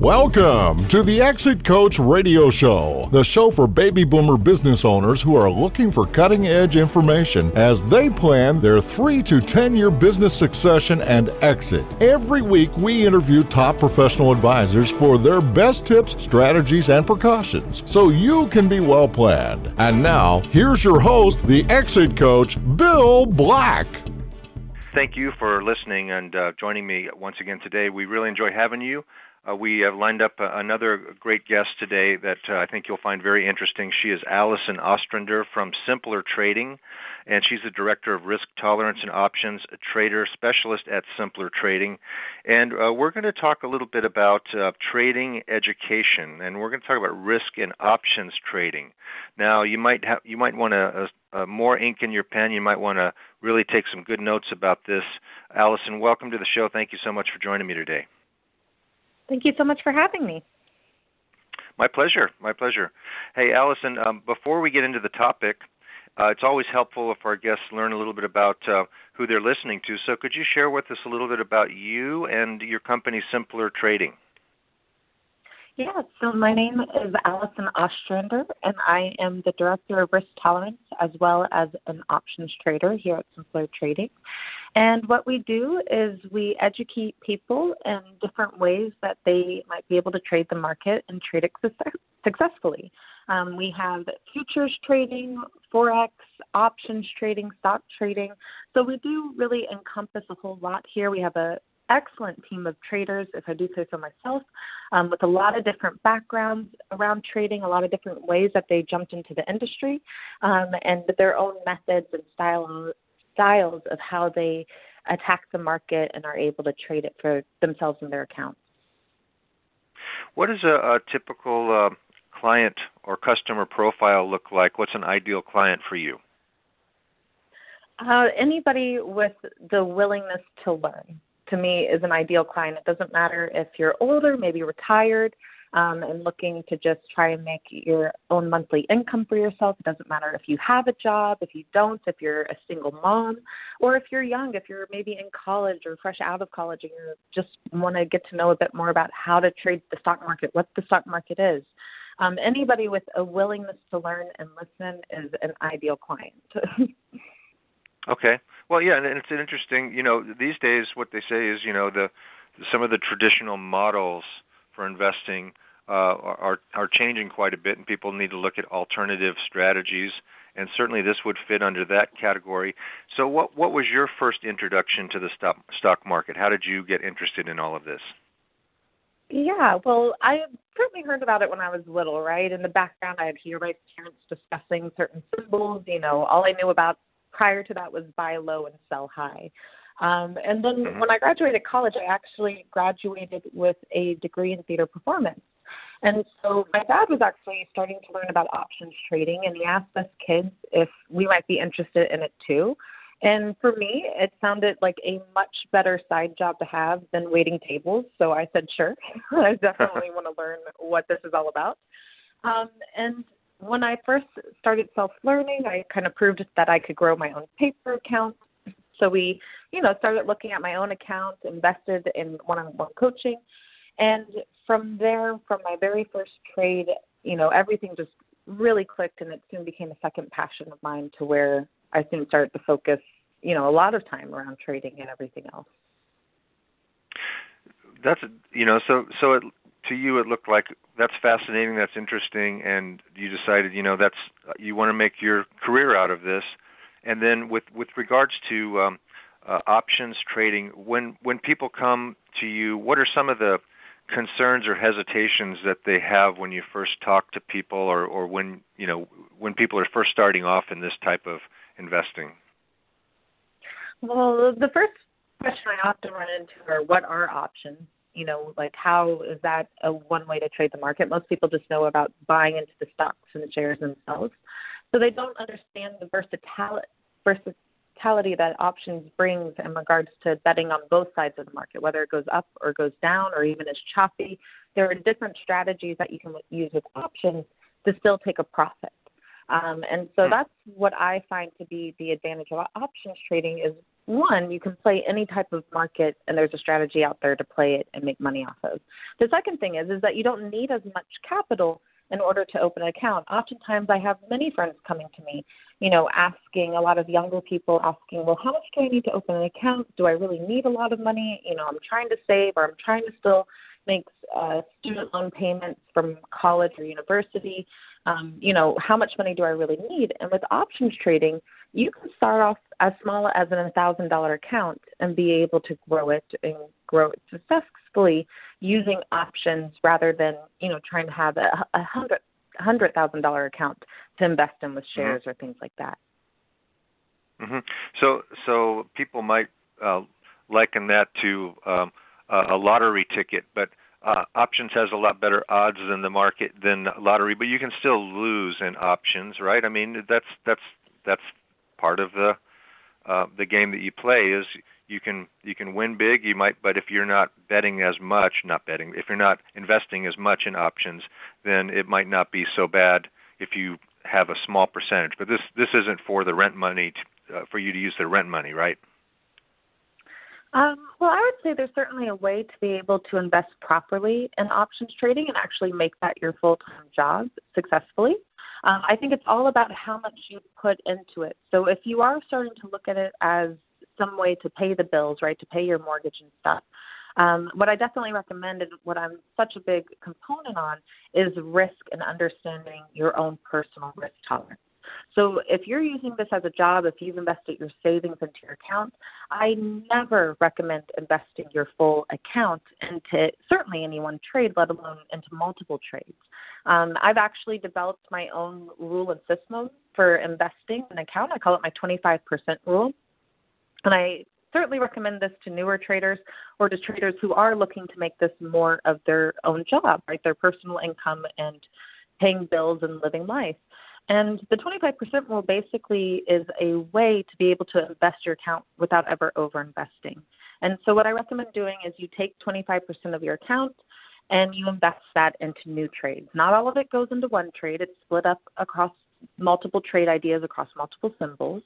Welcome to the Exit Coach Radio Show, the show for baby boomer business owners who are looking for cutting edge information as they plan their 3 to 10 year business succession and exit. Every week, we interview top professional advisors for their best tips, strategies, and precautions so you can be well planned. And now, here's your host, the Exit Coach, Bill Black thank you for listening and uh, joining me once again today. We really enjoy having you. Uh, we have lined up uh, another great guest today that uh, I think you'll find very interesting. She is Allison Ostrander from Simpler Trading, and she's the Director of Risk Tolerance and Options, a trader specialist at Simpler Trading. And uh, we're going to talk a little bit about uh, trading education, and we're going to talk about risk and options trading. Now, you might have you might want to uh, more ink in your pen. You might want to really take some good notes about this. Allison, welcome to the show. Thank you so much for joining me today. Thank you so much for having me. My pleasure. My pleasure. Hey, Allison, um, before we get into the topic, uh, it's always helpful if our guests learn a little bit about uh, who they're listening to. So, could you share with us a little bit about you and your company, Simpler Trading? Yeah, so my name is Allison Ostrander, and I am the Director of Risk Tolerance as well as an options trader here at Simpler Trading. And what we do is we educate people in different ways that they might be able to trade the market and trade it successfully. Um, we have futures trading, forex, options trading, stock trading. So we do really encompass a whole lot here. We have a excellent team of traders, if I do say so myself, um, with a lot of different backgrounds around trading, a lot of different ways that they jumped into the industry, um, and their own methods and style, styles of how they attack the market and are able to trade it for themselves and their accounts. What does a, a typical uh, client or customer profile look like? What's an ideal client for you? Uh, anybody with the willingness to learn to me is an ideal client. It doesn't matter if you're older, maybe retired, um, and looking to just try and make your own monthly income for yourself. It doesn't matter if you have a job, if you don't, if you're a single mom, or if you're young, if you're maybe in college or fresh out of college and you just want to get to know a bit more about how to trade the stock market, what the stock market is. Um, anybody with a willingness to learn and listen is an ideal client. Okay. Well, yeah, and it's interesting. You know, these days what they say is, you know, the some of the traditional models for investing uh, are are changing quite a bit, and people need to look at alternative strategies. And certainly, this would fit under that category. So, what what was your first introduction to the stock stock market? How did you get interested in all of this? Yeah, well, I certainly heard about it when I was little, right? In the background, I'd hear my parents discussing certain symbols. You know, all I knew about prior to that was buy low and sell high. Um, and then mm-hmm. when I graduated college, I actually graduated with a degree in theater performance. And so my dad was actually starting to learn about options trading, and he asked us kids if we might be interested in it too. And for me, it sounded like a much better side job to have than waiting tables. So I said, sure, I definitely want to learn what this is all about. Um, and when I first started self learning, I kind of proved that I could grow my own paper account. So we, you know, started looking at my own account, invested in one on one coaching. And from there, from my very first trade, you know, everything just really clicked and it soon became a second passion of mine to where I soon started to focus, you know, a lot of time around trading and everything else. That's you know, so so it to you it looked like that's fascinating, that's interesting, and you decided, you know, that's you want to make your career out of this. And then with with regards to um, uh, options trading, when when people come to you, what are some of the concerns or hesitations that they have when you first talk to people, or or when you know when people are first starting off in this type of investing? Well, the first question I often run into are what are options? You know, like how is that a one way to trade the market? Most people just know about buying into the stocks and the shares themselves. So they don't understand the versatility, versatility that options brings in regards to betting on both sides of the market, whether it goes up or goes down or even is choppy. There are different strategies that you can use with options to still take a profit. Um, and so hmm. that's what I find to be the advantage of options trading is one, you can play any type of market and there's a strategy out there to play it and make money off of. The second thing is is that you don't need as much capital in order to open an account. Oftentimes I have many friends coming to me, you know, asking a lot of younger people asking, Well, how much do I need to open an account? Do I really need a lot of money? You know, I'm trying to save or I'm trying to still make uh, student loan payments from college or university um, you know, how much money do I really need? And with options trading, you can start off as small as an thousand dollar account and be able to grow it and grow it successfully using options rather than you know trying to have a, a hundred hundred thousand dollar account to invest in with mm-hmm. shares mm-hmm. or things like that. Mm-hmm. So so people might uh, liken that to um, a lottery ticket, but uh, options has a lot better odds than the market than lottery, but you can still lose in options, right? I mean, that's that's that's part of the uh, the game that you play is you can you can win big you might but if you're not betting as much not betting if you're not investing as much in options then it might not be so bad if you have a small percentage but this this isn't for the rent money to, uh, for you to use the rent money right um, well, I would say there's certainly a way to be able to invest properly in options trading and actually make that your full time job successfully. Um, I think it's all about how much you put into it. So if you are starting to look at it as some way to pay the bills, right, to pay your mortgage and stuff, um, what I definitely recommend and what I'm such a big component on is risk and understanding your own personal risk tolerance. So if you're using this as a job, if you've invested your savings into your account, I never recommend investing your full account into certainly any one trade, let alone into multiple trades. Um, I've actually developed my own rule and system for investing an account. I call it my 25% rule. And I certainly recommend this to newer traders or to traders who are looking to make this more of their own job, right? Their personal income and paying bills and living life. And the 25% rule basically is a way to be able to invest your account without ever over investing. And so, what I recommend doing is you take 25% of your account and you invest that into new trades. Not all of it goes into one trade, it's split up across multiple trade ideas across multiple symbols.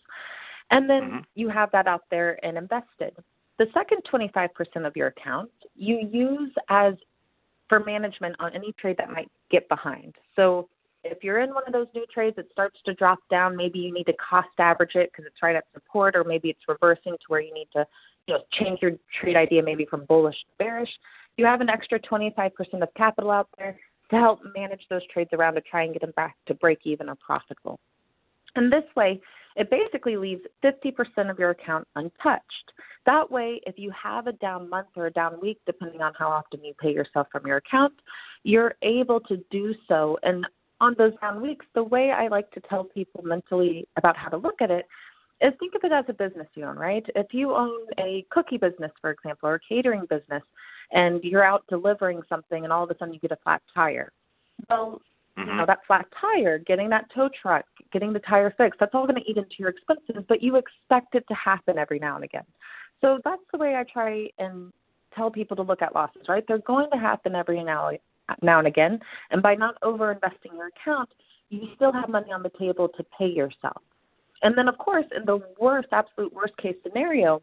And then mm-hmm. you have that out there and invested. The second 25% of your account you use as for management on any trade that might get behind. So if you're in one of those new trades, it starts to drop down. Maybe you need to cost average it because it's right at support, or maybe it's reversing to where you need to, you know, change your trade idea maybe from bullish to bearish. You have an extra 25% of capital out there to help manage those trades around to try and get them back to break even or profitable. And this way, it basically leaves 50% of your account untouched. That way, if you have a down month or a down week, depending on how often you pay yourself from your account, you're able to do so and on those down weeks, the way I like to tell people mentally about how to look at it is think of it as a business you own, right? If you own a cookie business, for example, or a catering business, and you're out delivering something and all of a sudden you get a flat tire. Well, mm-hmm. you know, that flat tire, getting that tow truck, getting the tire fixed, that's all going to eat into your expenses, but you expect it to happen every now and again. So that's the way I try and tell people to look at losses, right? They're going to happen every now now and again. And by not over investing your account, you still have money on the table to pay yourself. And then, of course, in the worst, absolute worst case scenario,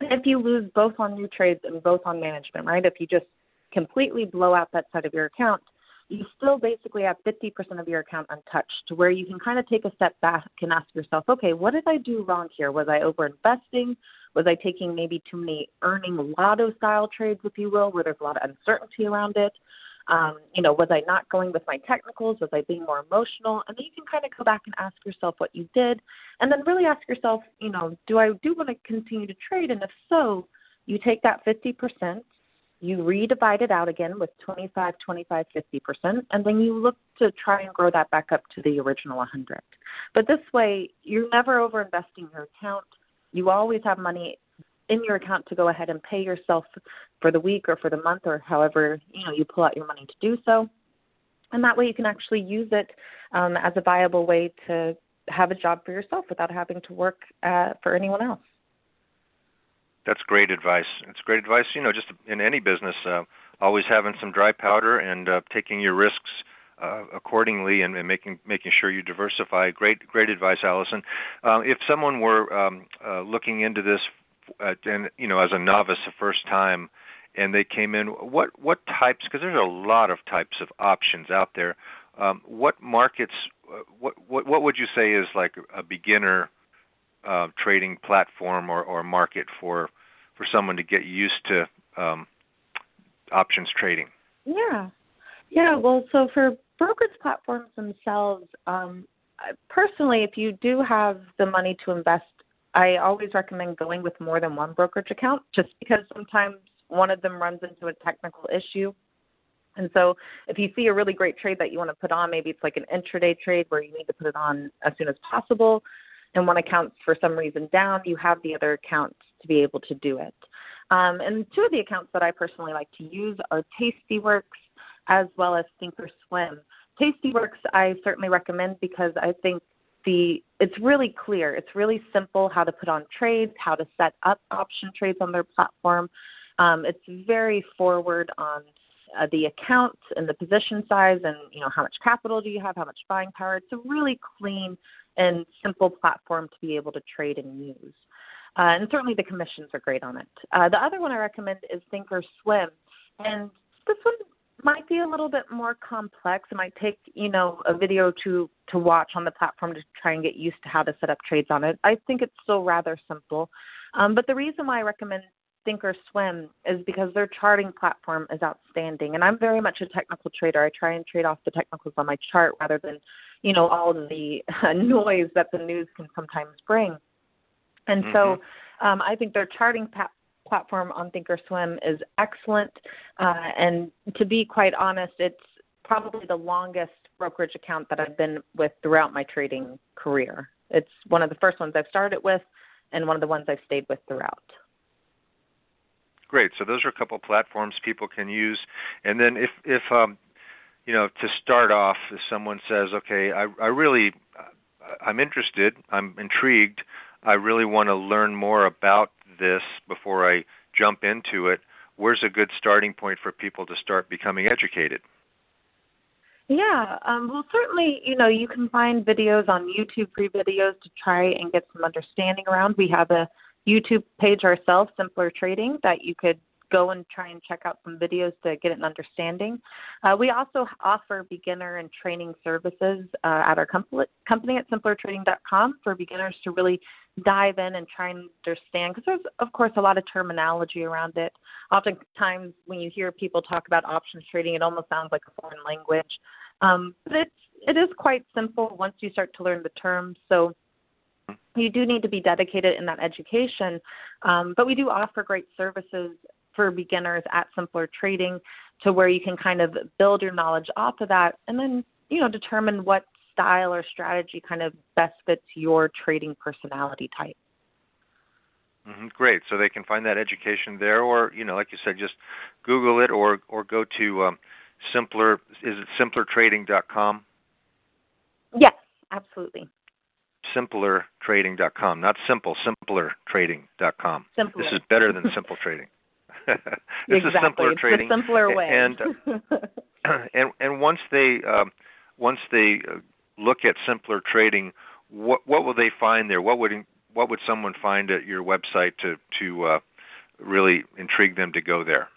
if you lose both on new trades and both on management, right? If you just completely blow out that side of your account, you still basically have 50% of your account untouched, to where you can kind of take a step back and ask yourself, okay, what did I do wrong here? Was I over investing? Was I taking maybe too many earning lotto style trades, if you will, where there's a lot of uncertainty around it? Um, you know, was I not going with my technicals? Was I being more emotional? And then you can kind of go back and ask yourself what you did, and then really ask yourself, you know, do I do want to continue to trade? And if so, you take that 50%, you redivide it out again with 25, 25, 50%, and then you look to try and grow that back up to the original 100. But this way, you're never over investing your account. You always have money in your account to go ahead and pay yourself for the week or for the month or however you know you pull out your money to do so and that way you can actually use it um, as a viable way to have a job for yourself without having to work uh, for anyone else that's great advice it's great advice you know just in any business uh, always having some dry powder and uh, taking your risks uh, accordingly and, and, making making sure you diversify. Great great advice, Allison. Uh, if someone were um, uh, looking into this and you know as a novice the first time, and they came in, what what types? Because there's a lot of types of options out there. Um, what markets? Uh, what what what would you say is like a beginner uh, trading platform or, or market for for someone to get used to um, options trading? Yeah. Yeah, well, so for brokerage platforms themselves, um, personally, if you do have the money to invest, I always recommend going with more than one brokerage account just because sometimes one of them runs into a technical issue. And so if you see a really great trade that you want to put on, maybe it's like an intraday trade where you need to put it on as soon as possible, and one account's for some reason down, you have the other account to be able to do it. Um, and two of the accounts that I personally like to use are Tastyworks as well as Thinkorswim. Tastyworks I certainly recommend because I think the it's really clear. It's really simple how to put on trades, how to set up option trades on their platform. Um, it's very forward on uh, the account and the position size, and you know how much capital do you have, how much buying power. It's a really clean and simple platform to be able to trade and use. Uh, and certainly the commissions are great on it. Uh, the other one I recommend is Thinkorswim, and this one might be a little bit more complex. It might take you know a video to to watch on the platform to try and get used to how to set up trades on it. I think it's still rather simple, um, but the reason why I recommend Thinkorswim is because their charting platform is outstanding. And I'm very much a technical trader. I try and trade off the technicals on my chart rather than, you know, all the noise that the news can sometimes bring. And mm-hmm. so um, I think their charting pa- platform on Thinkorswim is excellent. Uh, and to be quite honest, it's probably the longest brokerage account that I've been with throughout my trading career. It's one of the first ones I've started with and one of the ones I've stayed with throughout. Great. So those are a couple platforms people can use. And then if if um, you know to start off, if someone says, okay, I, I really I'm interested, I'm intrigued, I really want to learn more about this before I jump into it. Where's a good starting point for people to start becoming educated? Yeah, um, well, certainly, you know, you can find videos on YouTube, free videos to try and get some understanding around. We have a YouTube page ourselves, Simpler Trading, that you could go and try and check out some videos to get an understanding. Uh, we also offer beginner and training services uh, at our company at simplertrading.com for beginners to really dive in and try and understand because there's of course a lot of terminology around it. Oftentimes when you hear people talk about options trading it almost sounds like a foreign language. Um, but it's it is quite simple once you start to learn the terms. So you do need to be dedicated in that education um, but we do offer great services for beginners at simpler trading to where you can kind of build your knowledge off of that and then you know determine what style or strategy kind of best fits your trading personality type. Mm-hmm, great. So they can find that education there, or you know, like you said, just Google it, or or go to um, simpler. Is it simplertrading.com? Yes, absolutely. Simplertrading.com, not simple. Simplertrading.com. Simpler. This is better than simple trading. this exactly. is simpler it's trading. The simpler way. And and and once they um, once they uh, look at simpler trading, what what will they find there? What would what would someone find at your website to to uh, really intrigue them to go there?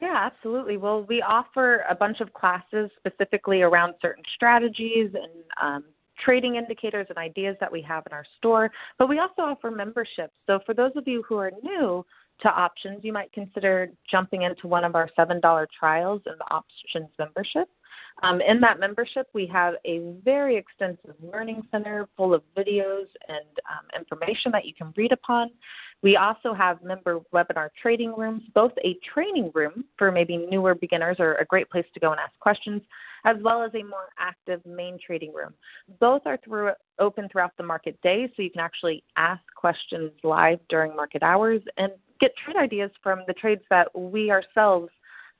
Yeah, absolutely. Well, we offer a bunch of classes specifically around certain strategies and um, trading indicators and ideas that we have in our store, but we also offer memberships. So for those of you who are new to options, you might consider jumping into one of our $7 trials in the options membership. Um, in that membership, we have a very extensive learning center full of videos and um, information that you can read upon. We also have member webinar trading rooms, both a training room for maybe newer beginners or a great place to go and ask questions, as well as a more active main trading room. Both are through, open throughout the market day, so you can actually ask questions live during market hours and get trade ideas from the trades that we ourselves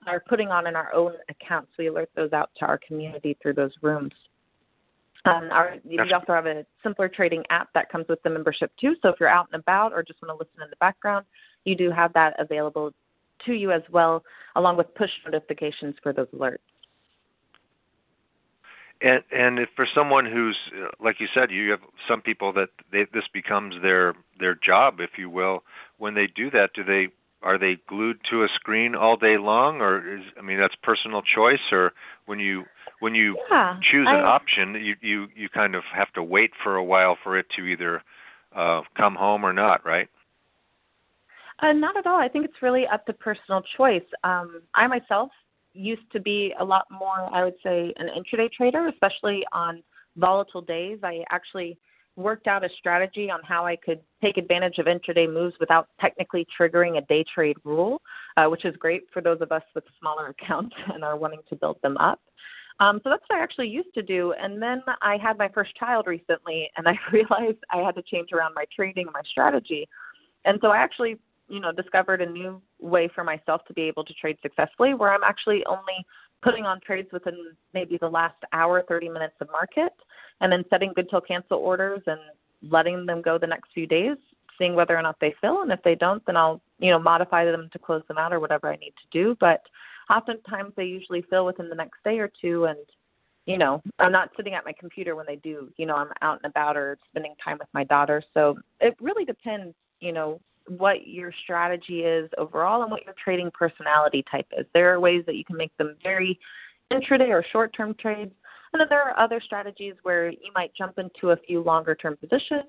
are putting on in our own accounts. We alert those out to our community through those rooms. Um, our, we also have a simpler trading app that comes with the membership too. So if you're out and about or just want to listen in the background, you do have that available to you as well, along with push notifications for those alerts. And and if for someone who's like you said, you have some people that they, this becomes their their job, if you will. When they do that, do they are they glued to a screen all day long, or is I mean that's personal choice, or when you when you yeah, choose an I, option, you you you kind of have to wait for a while for it to either uh, come home or not, right? Uh, not at all. I think it's really up to personal choice. Um, I myself used to be a lot more, I would say, an intraday trader, especially on volatile days. I actually worked out a strategy on how I could take advantage of intraday moves without technically triggering a day trade rule, uh, which is great for those of us with smaller accounts and are wanting to build them up. Um, so that's what I actually used to do. And then I had my first child recently, and I realized I had to change around my trading and my strategy. And so I actually, you know, discovered a new way for myself to be able to trade successfully, where I'm actually only putting on trades within maybe the last hour, 30 minutes of market, and then setting good till cancel orders and letting them go the next few days, seeing whether or not they fill. And if they don't, then I'll, you know, modify them to close them out or whatever I need to do. But oftentimes they usually fill within the next day or two and you know i'm not sitting at my computer when they do you know i'm out and about or spending time with my daughter so it really depends you know what your strategy is overall and what your trading personality type is there are ways that you can make them very intraday or short term trades and then there are other strategies where you might jump into a few longer term positions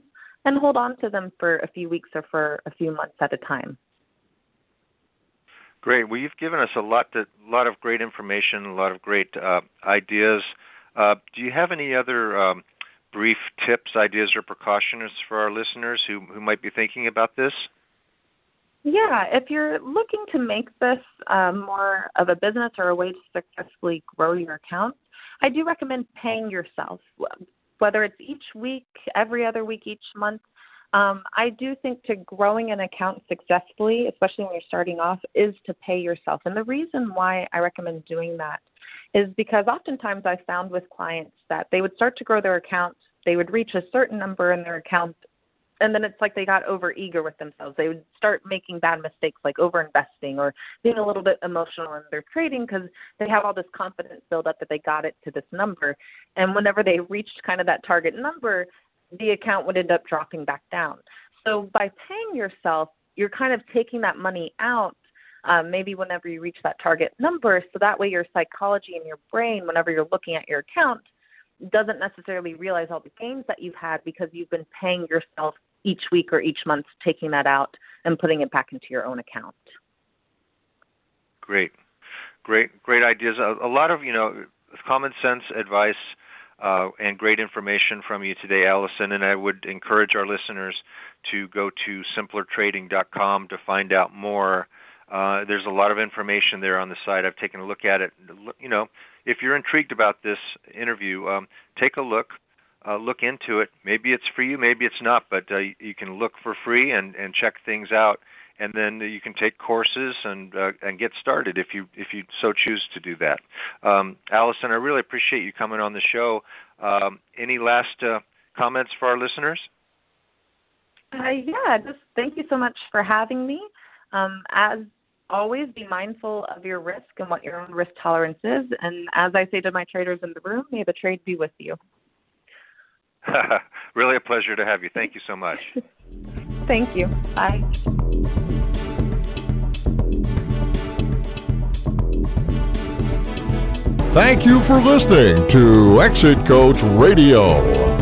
and hold on to them for a few weeks or for a few months at a time Great. Well, you've given us a lot, to, lot of great information, a lot of great uh, ideas. Uh, do you have any other um, brief tips, ideas, or precautions for our listeners who, who might be thinking about this? Yeah, if you're looking to make this uh, more of a business or a way to successfully grow your account, I do recommend paying yourself, whether it's each week, every other week, each month. Um, I do think to growing an account successfully, especially when you're starting off, is to pay yourself. And the reason why I recommend doing that is because oftentimes I found with clients that they would start to grow their account, they would reach a certain number in their account, and then it's like they got over eager with themselves. They would start making bad mistakes like over investing or being a little bit emotional in their trading because they have all this confidence build up that they got it to this number. And whenever they reached kind of that target number, the account would end up dropping back down. So by paying yourself, you're kind of taking that money out um, maybe whenever you reach that target number. So that way, your psychology and your brain, whenever you're looking at your account, doesn't necessarily realize all the gains that you've had because you've been paying yourself each week or each month, taking that out and putting it back into your own account. Great, great, great ideas. A, a lot of you know common sense advice uh, and great information from you today, Allison. And I would encourage our listeners to go to simplertrading.com to find out more. Uh, there's a lot of information there on the site. I've taken a look at it. You know, if you're intrigued about this interview, um, take a look. Uh, look into it. Maybe it's for you, maybe it's not, but uh, you can look for free and, and check things out and then you can take courses and uh, and get started if you if you so choose to do that. Um, Allison, I really appreciate you coming on the show. Um, any last uh, comments for our listeners? Uh, yeah, just thank you so much for having me. Um, as always, be mindful of your risk and what your own risk tolerance is. And as I say to my traders in the room, may the trade be with you. really a pleasure to have you. Thank you so much. Thank you. Bye. Thank you for listening to Exit Coach Radio.